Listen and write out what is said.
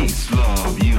peace, love.